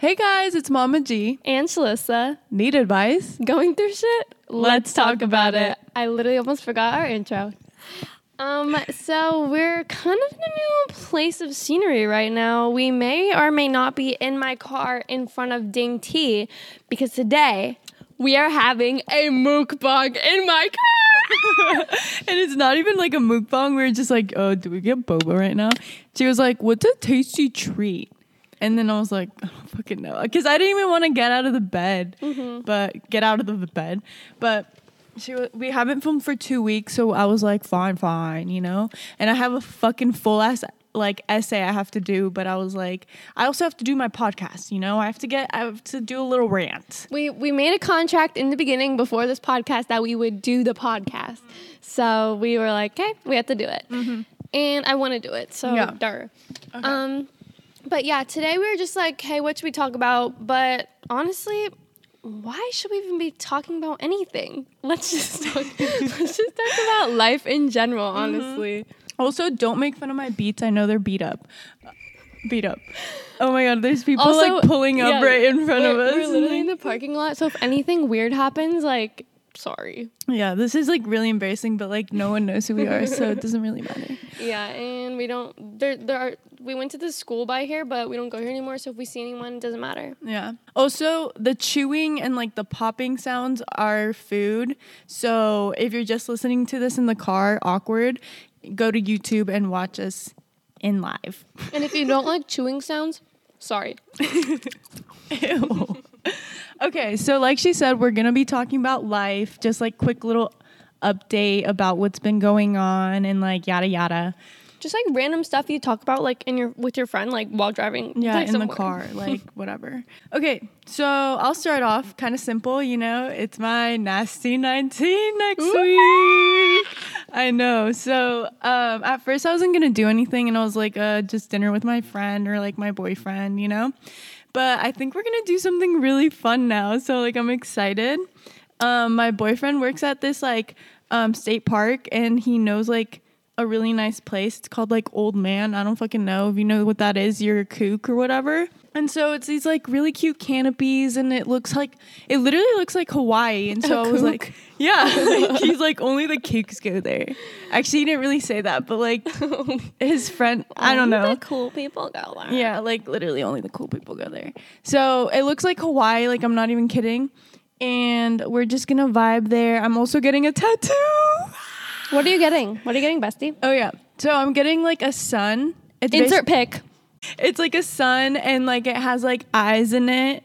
Hey guys, it's Mama G. And Shalissa. Need advice? Going through shit? Let's talk about it. I literally almost forgot our intro. Um, so we're kind of in a new place of scenery right now. We may or may not be in my car in front of Ding Tea because today we are having a mukbang in my car. and it's not even like a mukbang. We are just like, oh, do we get boba right now? She was like, what's a tasty treat? And then I was like, I don't fucking know. Because I didn't even want to get out of the bed, but get out of the bed. But she we haven't filmed for two weeks, so I was like, fine, fine, you know? And I have a fucking full ass like essay I have to do, but I was like, I also have to do my podcast, you know? I have to get, I have to do a little rant. we we made a contract in the beginning before this podcast that we would do the podcast. So we were like, okay, we have to do it. And I want to do it. So Yeah. dar. Um but yeah, today we were just like, hey, what should we talk about? But honestly, why should we even be talking about anything? Let's just talk, let's just talk about life in general, mm-hmm. honestly. Also, don't make fun of my beats. I know they're beat up. Beat up. Oh my god, there's people Also, like pulling up yeah, right in front of us. We're literally in the parking lot, so if anything weird happens, like, sorry. yeah, this is like really embarrassing, but like no one knows who we are, so it doesn't really matter. Yeah, and we don't. There, there are. We went to the school by here, but we don't go here anymore. So if we see anyone, it doesn't matter. Yeah. Also, the chewing and like the popping sounds are food. So if you're just listening to this in the car, awkward, go to YouTube and watch us in live. And if you don't like chewing sounds, sorry. Ew. Okay, so like she said, we're gonna be talking about life, just like quick little update about what's been going on and like yada yada. Just like random stuff you talk about, like in your with your friend, like while driving. Yeah, like, in the car, like whatever. Okay, so I'll start off kind of simple. You know, it's my nasty nineteen next week. I know. So um, at first, I wasn't gonna do anything, and I was like, uh, just dinner with my friend or like my boyfriend, you know. But I think we're gonna do something really fun now. So like, I'm excited. Um, my boyfriend works at this like um, state park, and he knows like a really nice place. It's called like Old Man. I don't fucking know if you know what that is. You're a kook or whatever. And so it's these like really cute canopies, and it looks like it literally looks like Hawaii. And so A I was kook? like, yeah, he's like only the kooks go there. Actually, he didn't really say that, but like his friend, I don't know. The cool people go there. Yeah, like literally only the cool people go there. So it looks like Hawaii, like I'm not even kidding. And we're just gonna vibe there. I'm also getting a tattoo. What are you getting? What are you getting, bestie? Oh yeah. So I'm getting like a sun. It's Insert pic. it's like a sun and like it has like eyes in it.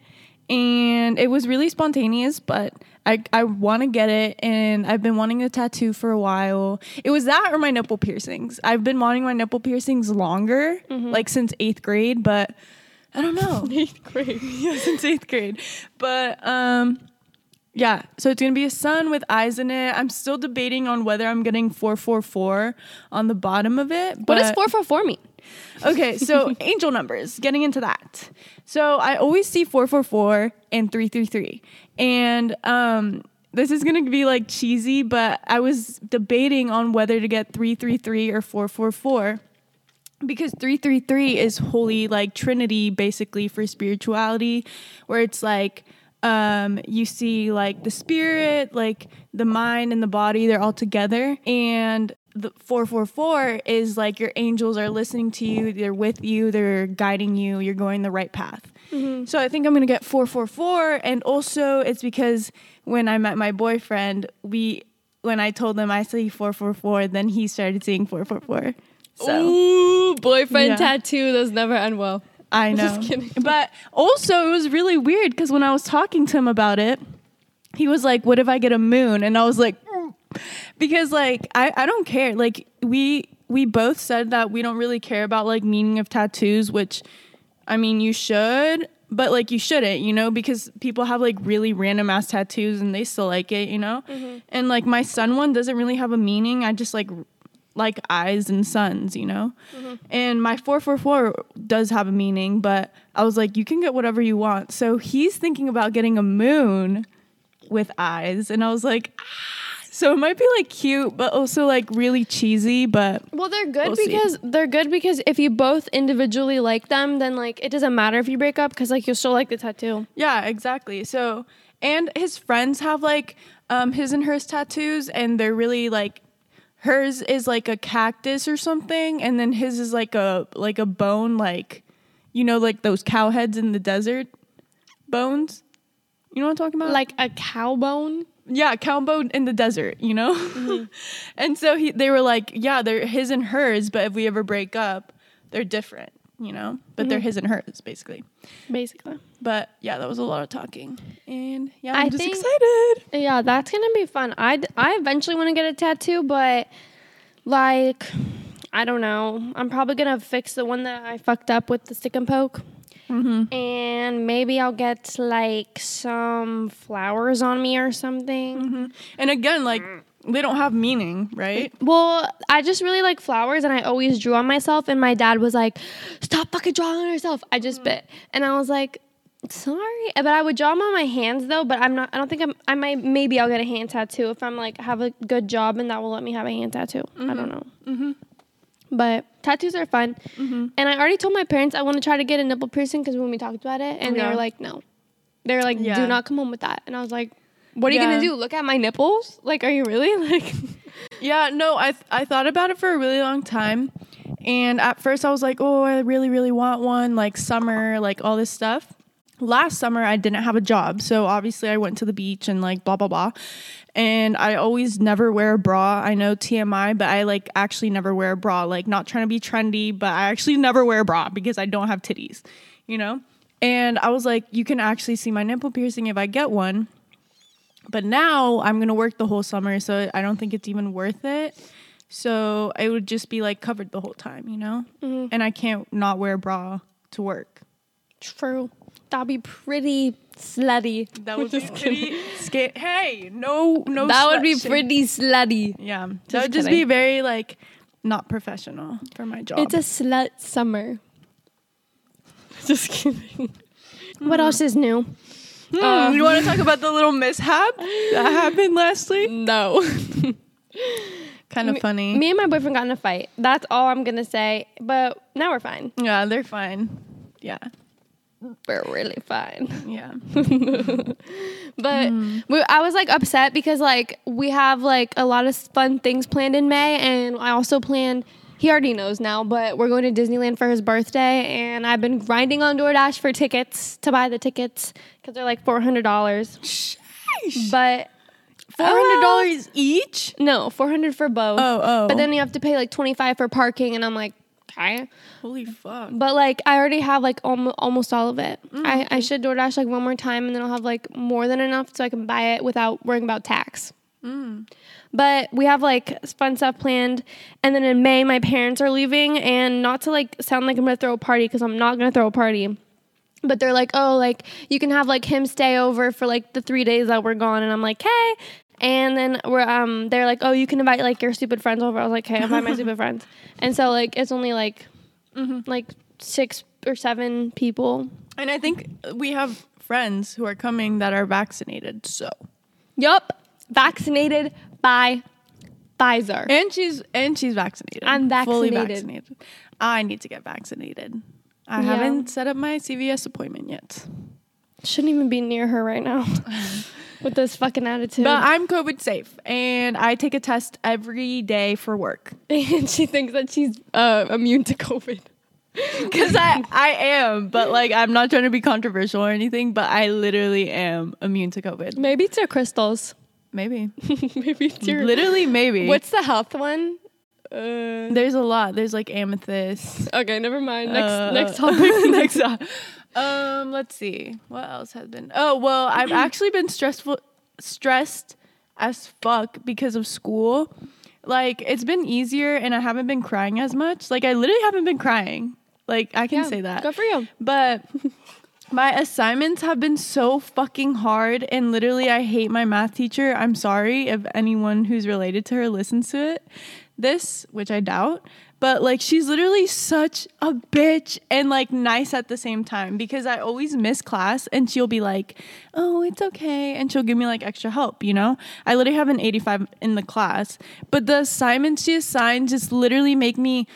And it was really spontaneous, but I, I want to get it and I've been wanting a tattoo for a while. It was that or my nipple piercings. I've been wanting my nipple piercings longer, like since eighth grade, but I don't know. Eighth grade. yeah, since eighth grade. But um yeah, so it's gonna be a sun with eyes in it. I'm still debating on whether I'm getting 444 on the bottom of it. What does four four four mean? Okay, so angel numbers, getting into that. So I always see 444 and 333. And um this is going to be like cheesy, but I was debating on whether to get 333 or 444 because 333 is holy like trinity basically for spirituality where it's like um you see like the spirit like the mind and the body they're all together and the 444 is like your angels are listening to you they're with you they're guiding you you're going the right path so i think i'm gonna get 444 and also it's because when i met my boyfriend we when i told him i see 444 then he started seeing 444 so Ooh, boyfriend Yeah. tattoo. Those never end well. I know. Just kidding. But also, it was really weird because when I was talking to him about it, he was like, "What if I get a moon?" And I was like, "Mm." because like I I don't care. Like we we both said that we don't really care about like meaning of tattoos, which I mean you should. But like you shouldn't, you know, because people have like really random ass tattoos and they still like it, you know. And like my son one doesn't really have a meaning. I just like like eyes and suns, you know? And my 444 does have a meaning, but I was like, you can get whatever you want. So he's thinking about getting a moon with eyes. And I was like, ah, So it might be like cute, but also like really cheesy. But Well, they're good We'll see. because they're good because if you both individually like them, then like it doesn't matter if you break up because like you'll still like the tattoo. yeah, exactly. So and his friends have like um, his and hers tattoos, and they're really like hers is like a cactus or something, and then his is like a like a bone, like you know, like those cow heads in the desert bones. You know what I'm talking about? Like a cow bone. yeah, cow bone in the desert, you know? Mm-hmm. and so he, they were like, yeah, they're his and hers, but if we ever break up, they're different, you know? But Mm-hmm. they're his and hers, basically. Basically. But yeah, that was a lot of talking. And yeah, I I'm just think- excited. Yeah, that's gonna be fun. I I eventually want to get a tattoo, but like I don't know. I'm probably gonna fix the one that I fucked up with the stick and poke. Mm-hmm. And maybe I'll get like some flowers on me or something. And again, like, they don't have meaning, right? Well, I just really like flowers and I always drew on myself and my dad was like, Stop fucking drawing on yourself. I just bit. And I was like, sorry. But I would draw them on my hands though, but I'm not I don't think I'm I might maybe I'll get a hand tattoo if I'm like have a good job and that will let me have a hand tattoo. I don't know. Mm-hmm. But tattoos are fun. Mm-hmm. And I already told my parents I want to try to get a nipple piercing because when we talked about it, and they were like, no. They were like, Yeah. do not come home with that. And I was like, what are you gonna do? Look at my nipples? Like, are you really like? Yeah, no, I th- I thought about it for a really long time, and at first I was like, oh, I really really want one, like summer, like all this stuff. Last summer I didn't have a job, so obviously I went to the beach and like blah blah blah, and I always never wear a bra. I know TMI, but I like actually never wear a bra. Like not trying to be trendy, but I actually never wear a bra because I don't have titties, you know. And I was like, you can actually see my nipple piercing if I get one. But now I'm gonna work the whole summer, so I don't think it's even worth it. So it would just be like covered the whole time, you know. Mm-hmm. And I can't not wear a bra to work. True. That'd be pretty slutty. That would be pretty. Sca- hey, no, no. that would be shame. pretty slutty. Yeah, just that Just would just kidding. be very like not professional for my job. It's a slut summer. Just kidding. What else is new? Hmm, you want to talk about the little mishap that happened last week? No. Kind of funny. Me and my boyfriend got in a fight. That's all I'm gonna say. But now we're fine. yeah, they're fine. Yeah, We're really fine. yeah. But we, I was like upset because like we have like a lot of fun things planned in May, and I also planned. He already knows now, but we're going to Disneyland for his birthday, and I've been grinding on DoorDash for tickets to buy the tickets because they're like four hundred dollars. But Four hundred dollars each. no, four hundred for both. Oh, oh. But then you have to pay like twenty five for parking, and I'm like, okay. Holy fuck. But like I already have like almost, almost all of it. Mm, I, I should DoorDash like one more time and then I'll have like more than enough so I can buy it without worrying about tax. Mm. But we have like fun stuff planned, and then in May my parents are leaving, and not to like sound like I'm gonna throw a party because I'm not gonna throw a party. But they're like, oh, like you can have like him stay over for like the three days that we're gone, and I'm like, hey. And then we're um, they're like, oh, you can invite like your stupid friends over. I was like, hey, I'll invite my stupid friends. And so like it's only like like six or seven people. And I think we have friends who are coming that are vaccinated. So, Yup, vaccinated by Pfizer. and she's and she's vaccinated. I'm vaccinated. Fully vaccinated. I need to get vaccinated. I Yeah. haven't set up my CVS appointment yet. Shouldn't even be near her right now with this fucking attitude. But I'm COVID safe and I take a test every day for work. and she thinks that she's uh, immune to COVID. Cuz I I am, but like I'm not trying to be controversial or anything, but I literally am immune to COVID. Maybe it's your crystals. Maybe. maybe it's your. literally maybe. What's the health one? Uh, There's a lot. There's like amethyst. okay, never mind. Next, Uh, next topic. next up. Um, let's see. What else has been? Oh, well, I've actually been stressful stressed as fuck because of school. Like it's been easier and I haven't been crying as much. Like I literally haven't been crying. Like I can Yeah, say that. Good for you. But my assignments have been so fucking hard and literally I hate my math teacher. I'm sorry if anyone who's related to her listens to it. This, which I doubt, but like she's literally such a bitch and like nice at the same time because I always miss class and she'll be like, "Oh, it's okay." And she'll give me like extra help, you know? I literally have an 85 in the class, but the assignments she assigns just literally make me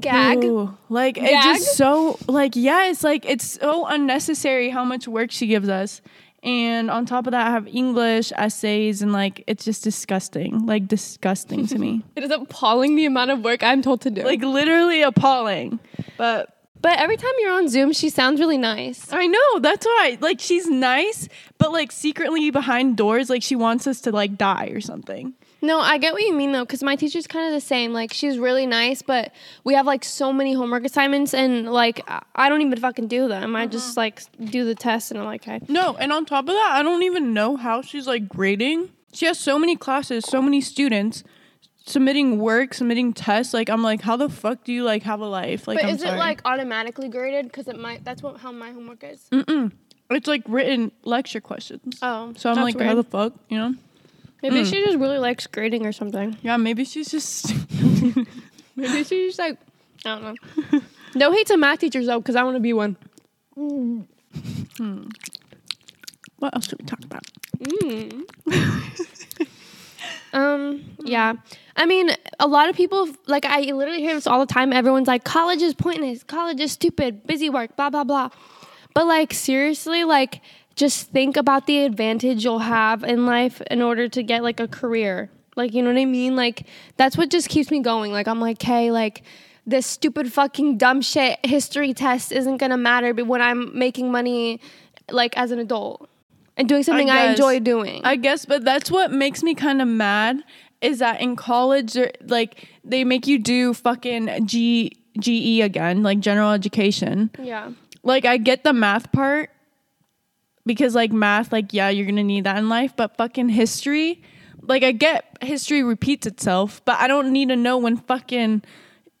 Gag. Ooh, like it's just so like yeah, it's like it's so unnecessary how much work she gives us. And on top of that, I have English essays and like it's just disgusting, like disgusting to me, It is appalling the amount of work I'm told to do. like literally appalling. But but every time you're on Zoom, she sounds really nice. I know that's why, like she's nice, but like secretly behind doors, like she wants us to like die or something. No, I get what you mean though, because my teacher's kind of the same. Like she's really nice, but we have like so many homework assignments, and like I- don't even fucking do them. I just mm-hmm. like do the test, and I'm like, okay. No, and on top of that, I don't even know how she's like grading. She has so many classes, so many students submitting work, submitting tests. Like I'm like, how the fuck do you like have a life? Like But I'm is sorry. it like automatically graded? Because it might. That's what how my homework is. Mm-mm. It's like written lecture questions. Oh, so I'm that's like, how the fuck, you know? Maybe Mm. she just really likes grading or something. Yeah, maybe she's just. Maybe she's just like, I don't know. no hate to math teachers though, because I want to be one. what else should we talk about? Mm. um. Yeah. I mean, a lot of people like I literally hear this all the time. Everyone's like, "College is pointless. College is stupid. Busy work. Blah blah blah." But like seriously, like just think about the advantage you'll have in life in order to get like a career. Like you know what I mean? Like that's what just keeps me going. Like I'm like, hey, like this stupid fucking dumb shit history test isn't gonna matter but when I'm making money like as an adult and doing something I, guess. enjoy doing. I guess, but that's what makes me kind of mad is that in college, like they make you do fucking G GE again, like general education. yeah. Like I get the math part because like math, like yeah, you're gonna need that in life, but fucking history, like I get history repeats itself, but I don't need to know when fucking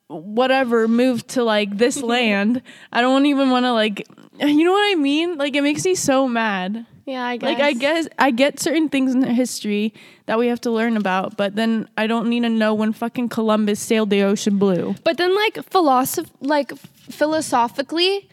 whatever moved to like this land. I don't even want to like, you know what I mean? Like it makes me so mad. Yeah, I guess. Like I guess I get certain things in history that we have to learn about, but then I don't need to know when fucking Columbus sailed the ocean blue. But then like philosoph like philosophically,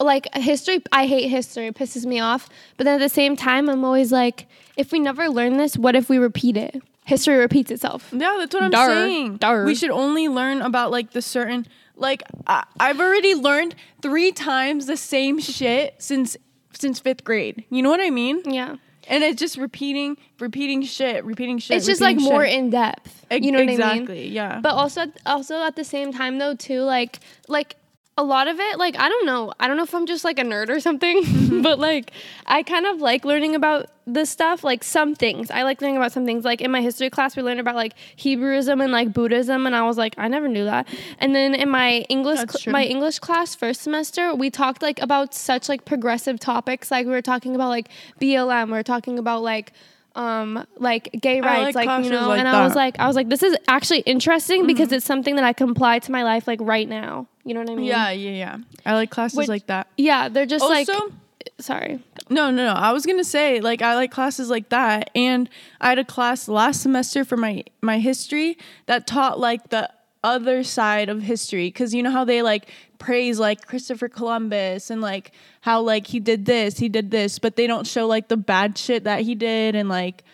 like history I hate history. It pisses me off. But then at the same time I'm always like, if we never learn this, what if we repeat it? History repeats itself. Yeah, that's what I'm Dar. saying. Dar. We should only learn about like the certain like I, I've already learned three times the same shit since since fifth grade. You know what I mean? Yeah. And it's just repeating, repeating shit, repeating shit. It's just like repeating more in depth. You know what I mean? exactly, yeah. But also, also at the same time though, too, like, like a lot of it, like I don't know, I don't know if I'm just like a nerd or something, Mm-hmm. but like I kind of like learning about this stuff. Like some things, I like learning about some things. Like in my history class, we learned about like Hebrewism and like Buddhism, and I was like, I never knew that. And then in my English, cl- my English class first semester, we talked like about such like progressive topics. Like we were talking about like BLM, we were talking about like um like gay rights like like, you know like and i was like i was like this is actually interesting because it's something that i can apply to my life like right now you know what i mean yeah, yeah, yeah. I like classes Which- like that. yeah they're just like Also- sorry No, no, no. I was gonna say like I like classes like that, and I had a class last semester for my my history that taught like the other side of history because you know how they like praise like Christopher Columbus and like how like he did this, he did this, but they don't show like the bad shit that he did and like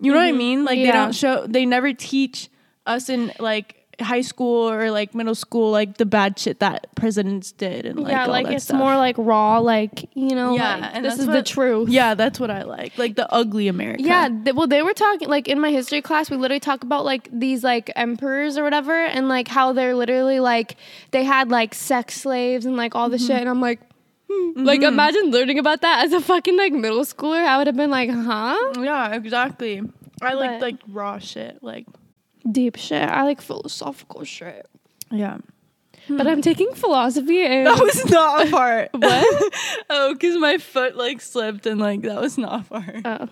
you know what I mm-hmm. mean? Like they don't show, they never teach us in like high school or like middle school like the bad shit that presidents did and like yeah like it's stuff. more like raw like you know Yeah, like, and this is the truth Yeah, that's what I like. Like the ugly America. Yeah, th- well, they were talking like in my history class. We literally talk about like these like emperors or whatever, and like how they're literally like they had like sex slaves and like all the shit. And I'm like, hmm. like imagine learning about that as a fucking like middle schooler. I would have been like, huh? Yeah, exactly. I like like raw shit. Like Deep shit. I like philosophical shit. yeah. But I'm taking philosophy and That was not a part. what? oh, because my foot like slipped and like that was not a part. Oh.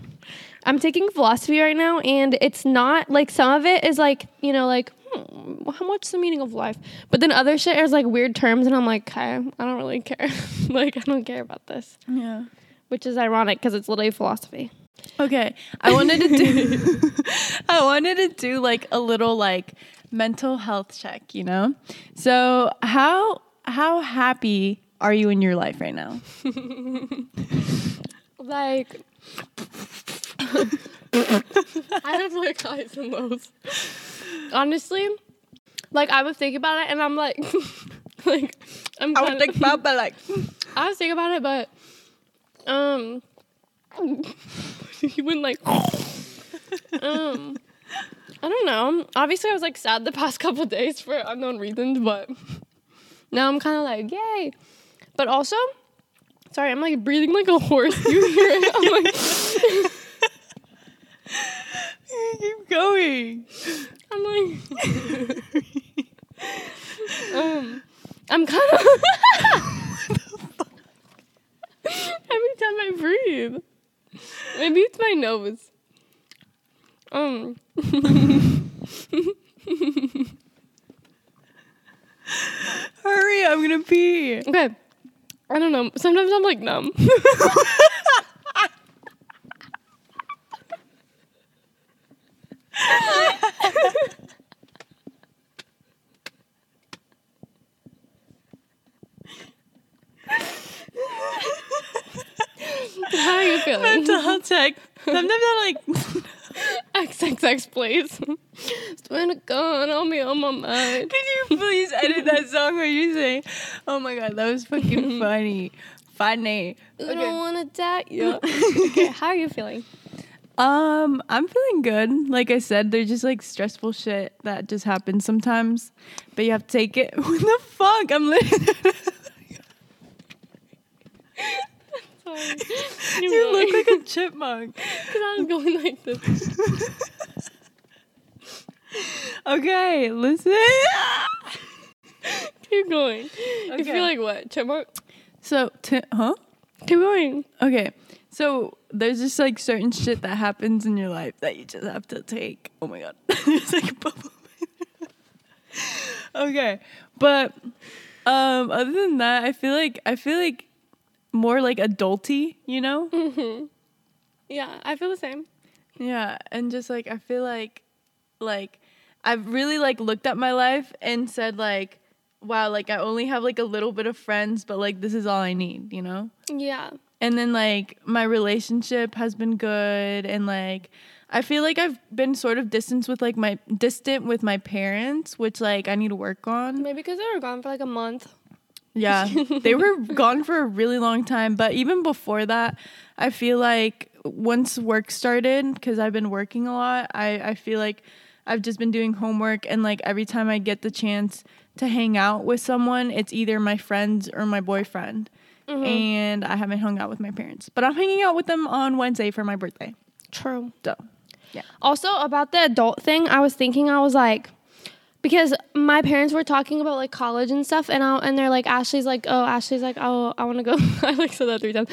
I'm taking philosophy right now, and it's not like some of it is like, you know, like, hmm, how much the meaning of life? But then other shit is like weird terms, and I'm like, okay, I don't really care. like, I don't care about this, Yeah. which is ironic because it's literally philosophy. Okay. I wanted to do I wanted to do like a little like mental health check, you know? So, how how happy are you in your life right now? Like, I have like highs and lows. Honestly, like I would think about it, and I'm like, like I'm. I would think about but like I was thinking about it, but um, you wouldn't like. um, I don't know. Obviously, I was like sad the past couple days for unknown reasons, but now I'm kind of like yay. But also, sorry, I'm like breathing like a horse. You hear it? I'm like, keep going. I'm like, um, I'm kind of. Every time I breathe, maybe it's my nose. Um. Hurry, I'm gonna pee. Okay. I don't know. Sometimes I'm like numb. You feeling? Mental health check. Sometimes I'm like XXX please. Swear to God, I'll be on my mind. Can you please edit that song where you say, "Oh my god, that was fucking funny, funny." I don't wanna die. Yeah. okay, how are you feeling? Um, I'm feeling good. Like I said, there's just like stressful shit that just happens sometimes, but you have to take it. What the fuck? I'm literally. Sorry. you look like a chipmunk. Because I was going like this. Okay, listen. Keep going. You Okay. feel like what? Chipmunk? So, t- huh? Keep going. Okay. So there's just like certain shit that happens in your life that you just have to take. Oh my god. There's like a bubble. okay. But um other than that, I feel like I feel like more like adulty, you know? Mm-hmm. Yeah, I feel the same. Yeah, and just like I feel like like I've really like looked at my life and said like wow, like I only have like a little bit of friends, but like this is all I need, you know? Yeah. And then like my relationship has been good and like I feel like I've been sort of distant with like my distant with my parents, which like I need to work on. Maybe because they were gone for like a month. Yeah. they were gone for a really long time, but even before that, I feel like once work started cuz I've been working a lot, I I feel like I've just been doing homework and like every time I get the chance to hang out with someone, it's either my friends or my boyfriend. Mm-hmm. And I haven't hung out with my parents. But I'm hanging out with them on Wednesday for my birthday. True. So, Also, about the adult thing, I was thinking, I was like, because my parents were talking about like college and stuff, and I, and they're like, Ashley's like, oh, Ashley's like, oh, I want to go. I like said that three times.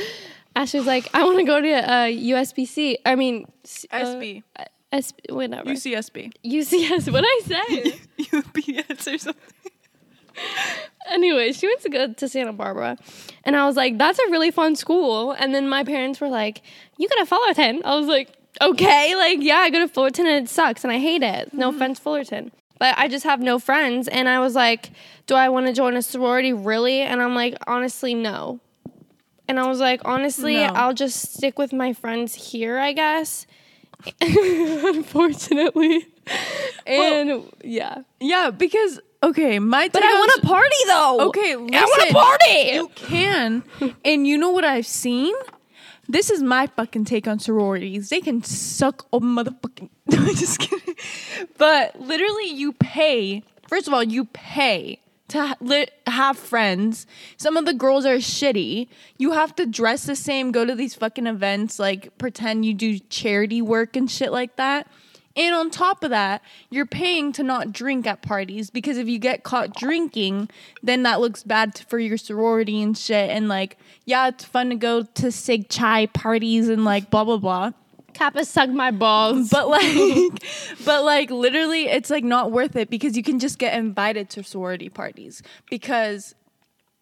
Ashley's like, I want to go to uh, USBC. I mean, uh, SB. S- whatever. UCSB. UCS. What I say? UPS or something. anyway, she went to go to Santa Barbara, and I was like, "That's a really fun school." And then my parents were like, "You go to Fullerton?" I was like, "Okay, like yeah, I go to Fullerton and it sucks and I hate it. No offense, Fullerton." But I just have no friends, and I was like, "Do I want to join a sorority really?" And I'm like, "Honestly, no." And I was like, "Honestly, No. I'll just stick with my friends here, I guess." Unfortunately, and yeah, Yeah, because okay, my but I want to party though. Okay, I want to party. You can, and you know what I've seen? This is my fucking take on sororities. They can suck a motherfucking. I'm just kidding. But literally, you pay. First of all, you pay to li- have friends. Some of the girls are shitty. You have to dress the same, go to these fucking events, like pretend you do charity work and shit like that. And on top of that, you're paying to not drink at parties because if you get caught drinking, then that looks bad for your sorority and shit. And like, yeah, it's fun to go to Sig Chi parties and like blah blah blah. Kappa suck my balls. But like, but like, literally, it's like not worth it because you can just get invited to sorority parties because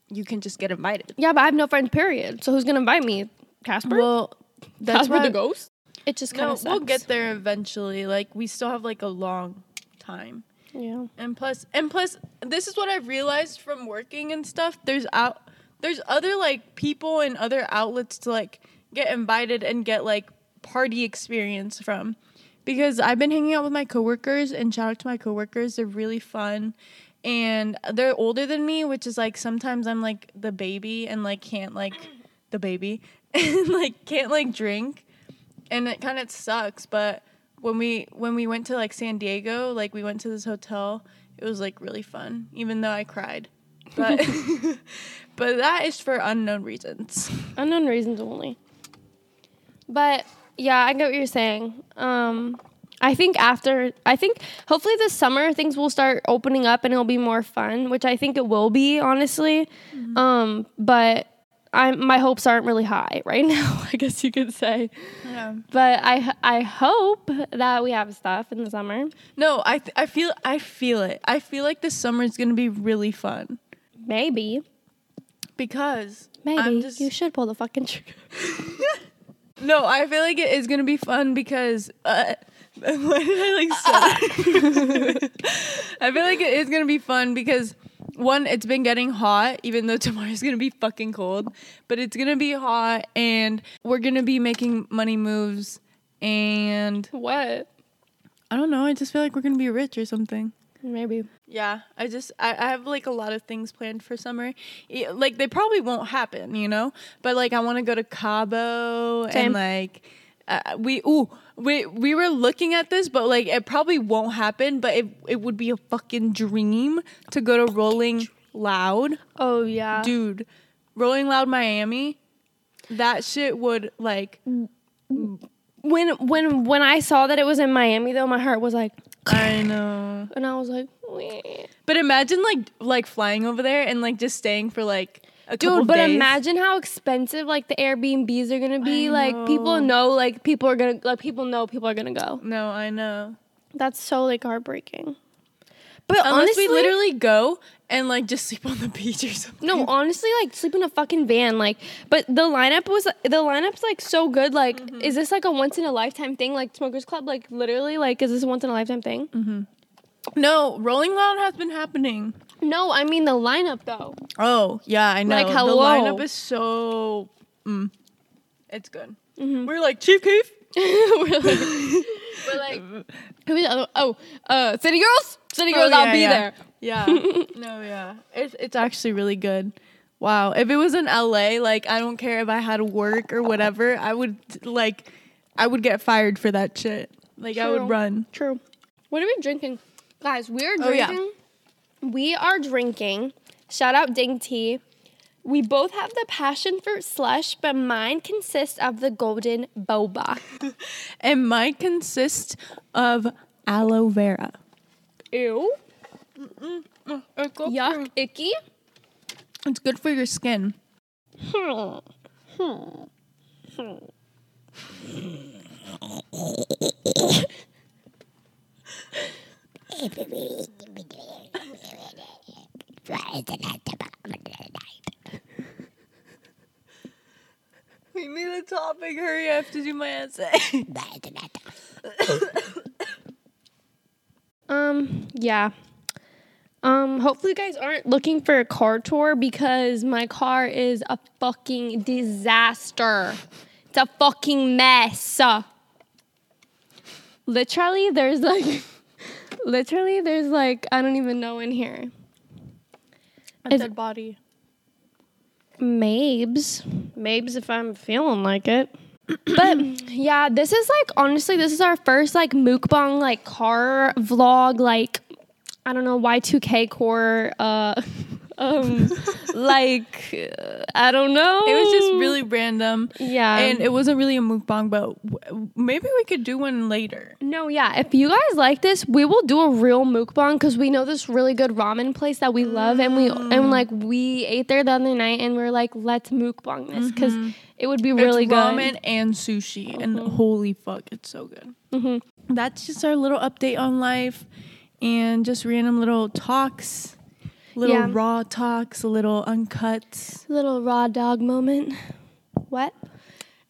you can just get invited. yeah, but I have no friends. Period. So who's gonna invite me? Casper. Well, that's Casper why the ghost. It just kind of No, of we'll get there eventually. Like, we still have like a long time. Yeah. And plus, and plus, this is what I've realized from working and stuff. There's out, there's other like people and other outlets to like get invited and get like party experience from, because I've been hanging out with my coworkers and shout out to my coworkers. They're really fun, and they're older than me, which is like sometimes I'm like the baby and like can't like the baby and like can't like drink, and it kind of sucks, but when we when we went to like San Diego, like we went to this hotel, it was like really fun, even though I cried. But but that is for unknown reasons. Unknown reasons only. But yeah, I get what you're saying. Um, I think after, I think hopefully this summer things will start opening up and it'll be more fun, which I think it will be, honestly. Um, but I'm my hopes aren't really high right now. I guess you could say. Yeah. But I I hope that we have stuff in the summer. No, I th- I feel I feel it. I feel like this summer is gonna be really fun Maybe, because maybe just you should pull the fucking trigger. no. I feel like it is gonna be fun because. Uh, why did I like? I feel like it is gonna be fun because one, it's been getting hot, even though tomorrow's gonna be fucking cold. But it's gonna be hot, and we're gonna be making money moves. And What? I don't know. I just feel like we're gonna be rich or something. Maybe. Yeah, I just I, I have like a lot of things planned for summer. Like they probably won't happen, you know. But like I want to go to Cabo Same. and like uh, we ooh we we were looking at this, but like it probably won't happen. But it it would be a fucking dream to go to Rolling Loud, Oh yeah. dude. Rolling Loud Miami, that shit would like when when when I saw that it was in Miami though, my heart was like, I know. and I was like. But imagine like like flying over there and like just staying for like dude. But days. imagine how expensive like the Airbnbs are gonna be. I like people know. know, like people are gonna like people know people are gonna go. No, I know. That's so like heartbreaking. But Unless honestly, we literally go and like just sleep on the beach or something. no, honestly, like sleep in a fucking van. Like, but the lineup was the lineup's like so good. Like, Mm-hmm. is this like a once in a lifetime thing? Like Smokers Club, like literally, like is this a once in a lifetime thing? Mm-hmm. No, Rolling Loud has been happening. No, I mean the lineup though. Oh yeah, I know. Like, The lineup is so. Mm, it's good. Mm-hmm. We're like Chief Keef. we're like, we're like who's the other? Oh, uh, City Girls. City Girls, Oh, I'll be yeah. there. Yeah. no, yeah. It's it's actually really good. Wow. If it was in LA, like I don't care if I had work or whatever, I would like, I would get fired for that shit. Like I would run. True. What are we drinking, guys? We are drinking. Oh, yeah. Drinking. We are drinking. Shout out Ding Tea. We both have the passion fruit slush, but mine consists of the golden boba. And mine consists of aloe vera. Ew. It's good Yuck. Icky. For, it's good for your skin. Hmm. Hmm. Hmm. We need a topic. Hurry, I have to do my essay. Um, yeah. Um, hopefully you guys aren't looking for a car tour because my car is a fucking disaster. It's a fucking mess. Literally, there's like, literally, there's like, I don't even know in here. A Is- dead body. Mabes. Mabes if I'm feeling like it. but yeah, this is like honestly, this is our first like mukbang like car vlog, like I don't know, Y2K core uh um like uh, I don't know. It was just really random. Yeah. And it wasn't really a mukbang, but w- maybe we could do one later. No, yeah. If you guys like this, we will do a real mukbang because we know this really good ramen place that we love, and we Mm. and like we ate there the other night, and we are like, let's mukbang this because it would be really Mm-hmm. it's ramen good. and sushi, and holy fuck, it's so good. Mhm. That's just our little update on life, and just random little talks, little Yeah. raw talks, a little uncut. Little raw dog moment. What?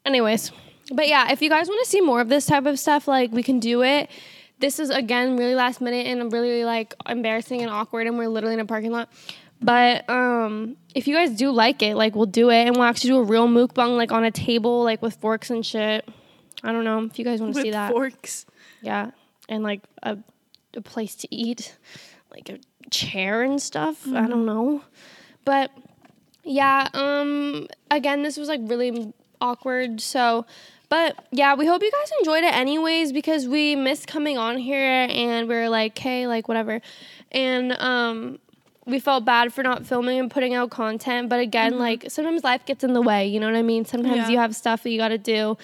Anyways, but yeah, if you guys want to see more of this type of stuff, like we can do it. this is again really last minute and really like embarrassing and awkward, and we're literally in a parking lot. But um, if you guys do like it, like we'll do it, and we'll actually do a real mukbang like on a table, like with forks and shit. I don't know if you guys want to see that. forks. Yeah, and like a, a place to eat, like a chair and stuff. I don't know, but yeah. Um, again, this was like really awkward. So, but yeah, we hope you guys enjoyed it anyways because we missed coming on here and we are like, hey, like whatever, and um. We felt bad for not filming and putting out content, but again, like sometimes life gets in the way, you know what I mean? Sometimes Yeah. you have stuff that you got to do,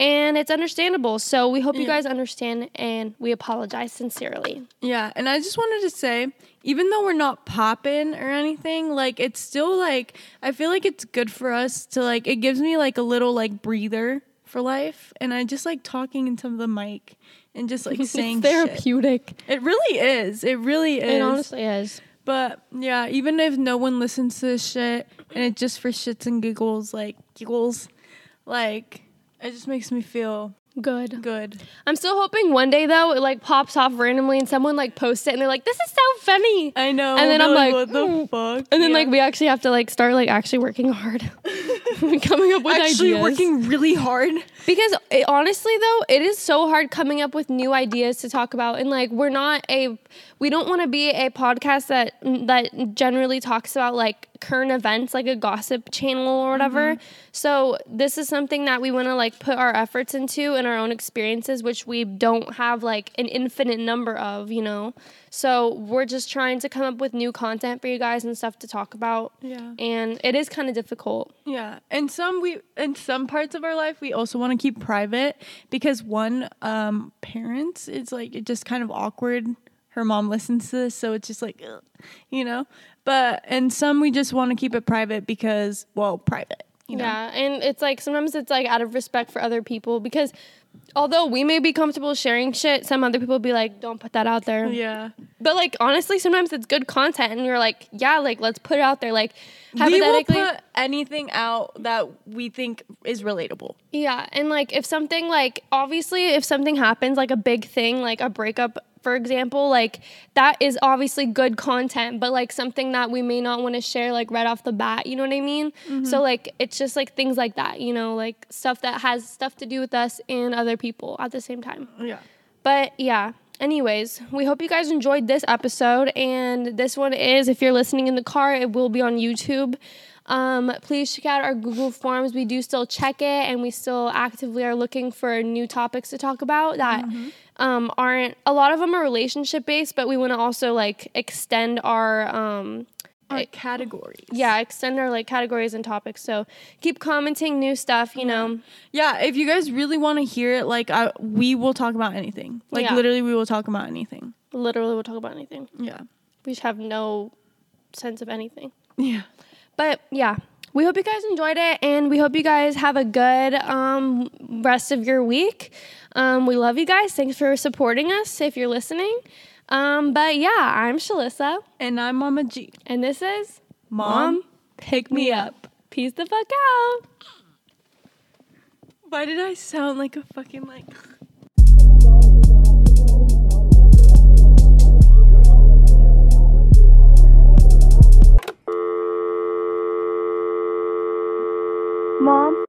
and it's understandable. So we hope you guys understand and we apologize sincerely. Yeah, and I just wanted to say, even though we're not popping or anything, like it's still like I feel like it's good for us to like it gives me like a little like breather for life, and I just like talking into the mic and just like saying it's shit. therapeutic. It really is. It really is. It honestly is. But yeah, even if no one listens to this shit and it's just for shits and giggles, like giggles, like it just makes me feel Good. good. I'm still hoping one day though it like pops off randomly and someone like posts it and they're like, "This is so funny." I know. And then I'm like, what the "Mm." fuck? And then Yeah. like we actually have to like start like actually working hard, coming up with ideas. actually ideas. working really hard. Because it, honestly, though, it is so hard coming up with new ideas to talk about, and like we're not a, we don't want to be a podcast that that generally talks about like current events, like a gossip channel or whatever. So this is something that we want to like put our efforts into and our own experiences, which we don't have like an infinite number of, you know. So we're just trying to come up with new content for you guys and stuff to talk about. Yeah. And it is kind of difficult. Yeah, and some we in some parts of our life we also want to keep private because one um parents it's like it just kind of awkward. Her mom listens to this, so it's just like, ugh, you know. But and some we just want to keep it private because well, private. You know? Yeah, and it's like sometimes it's like out of respect for other people because although we may be comfortable sharing shit, some other people be like, "Don't put that out there." Yeah. But like honestly, sometimes it's good content, and you're like, "Yeah, like let's put it out there." Like We will put anything out that we think is relatable. yeah, and like if something like obviously if something happens like a big thing like a breakup for example like that is obviously good content but like something that we may not want to share like right off the bat you know what i mean? So mm-hmm. like it's just like things like that you know like stuff that has stuff to do with us and other people at the same time. Yeah. but yeah anyways we hope you guys enjoyed this episode and this one is if you're listening in the car it will be on youtube um, please check out our google forms we do still check it and we still actively are looking for new topics to talk about that um, aren't a lot of them are relationship based but we want to also like extend our um, Our categories. yeah extend our like categories and topics so keep commenting new stuff you know Yeah, if you guys really want to hear it, like I, we will talk about anything. Like Yeah. literally, we will talk about anything. literally we'll talk about anything Yeah. we just have no sense of anything Yeah. But yeah, we hope you guys enjoyed it and we hope you guys have a good um, rest of your week. Um, we love you guys. Thanks for supporting us if you're listening. Um, but yeah, I'm Shalissa And I'm Mama G. and this is Mom, Pick Me Up. Peace the fuck out. Why did I sound like a fucking like? Mom,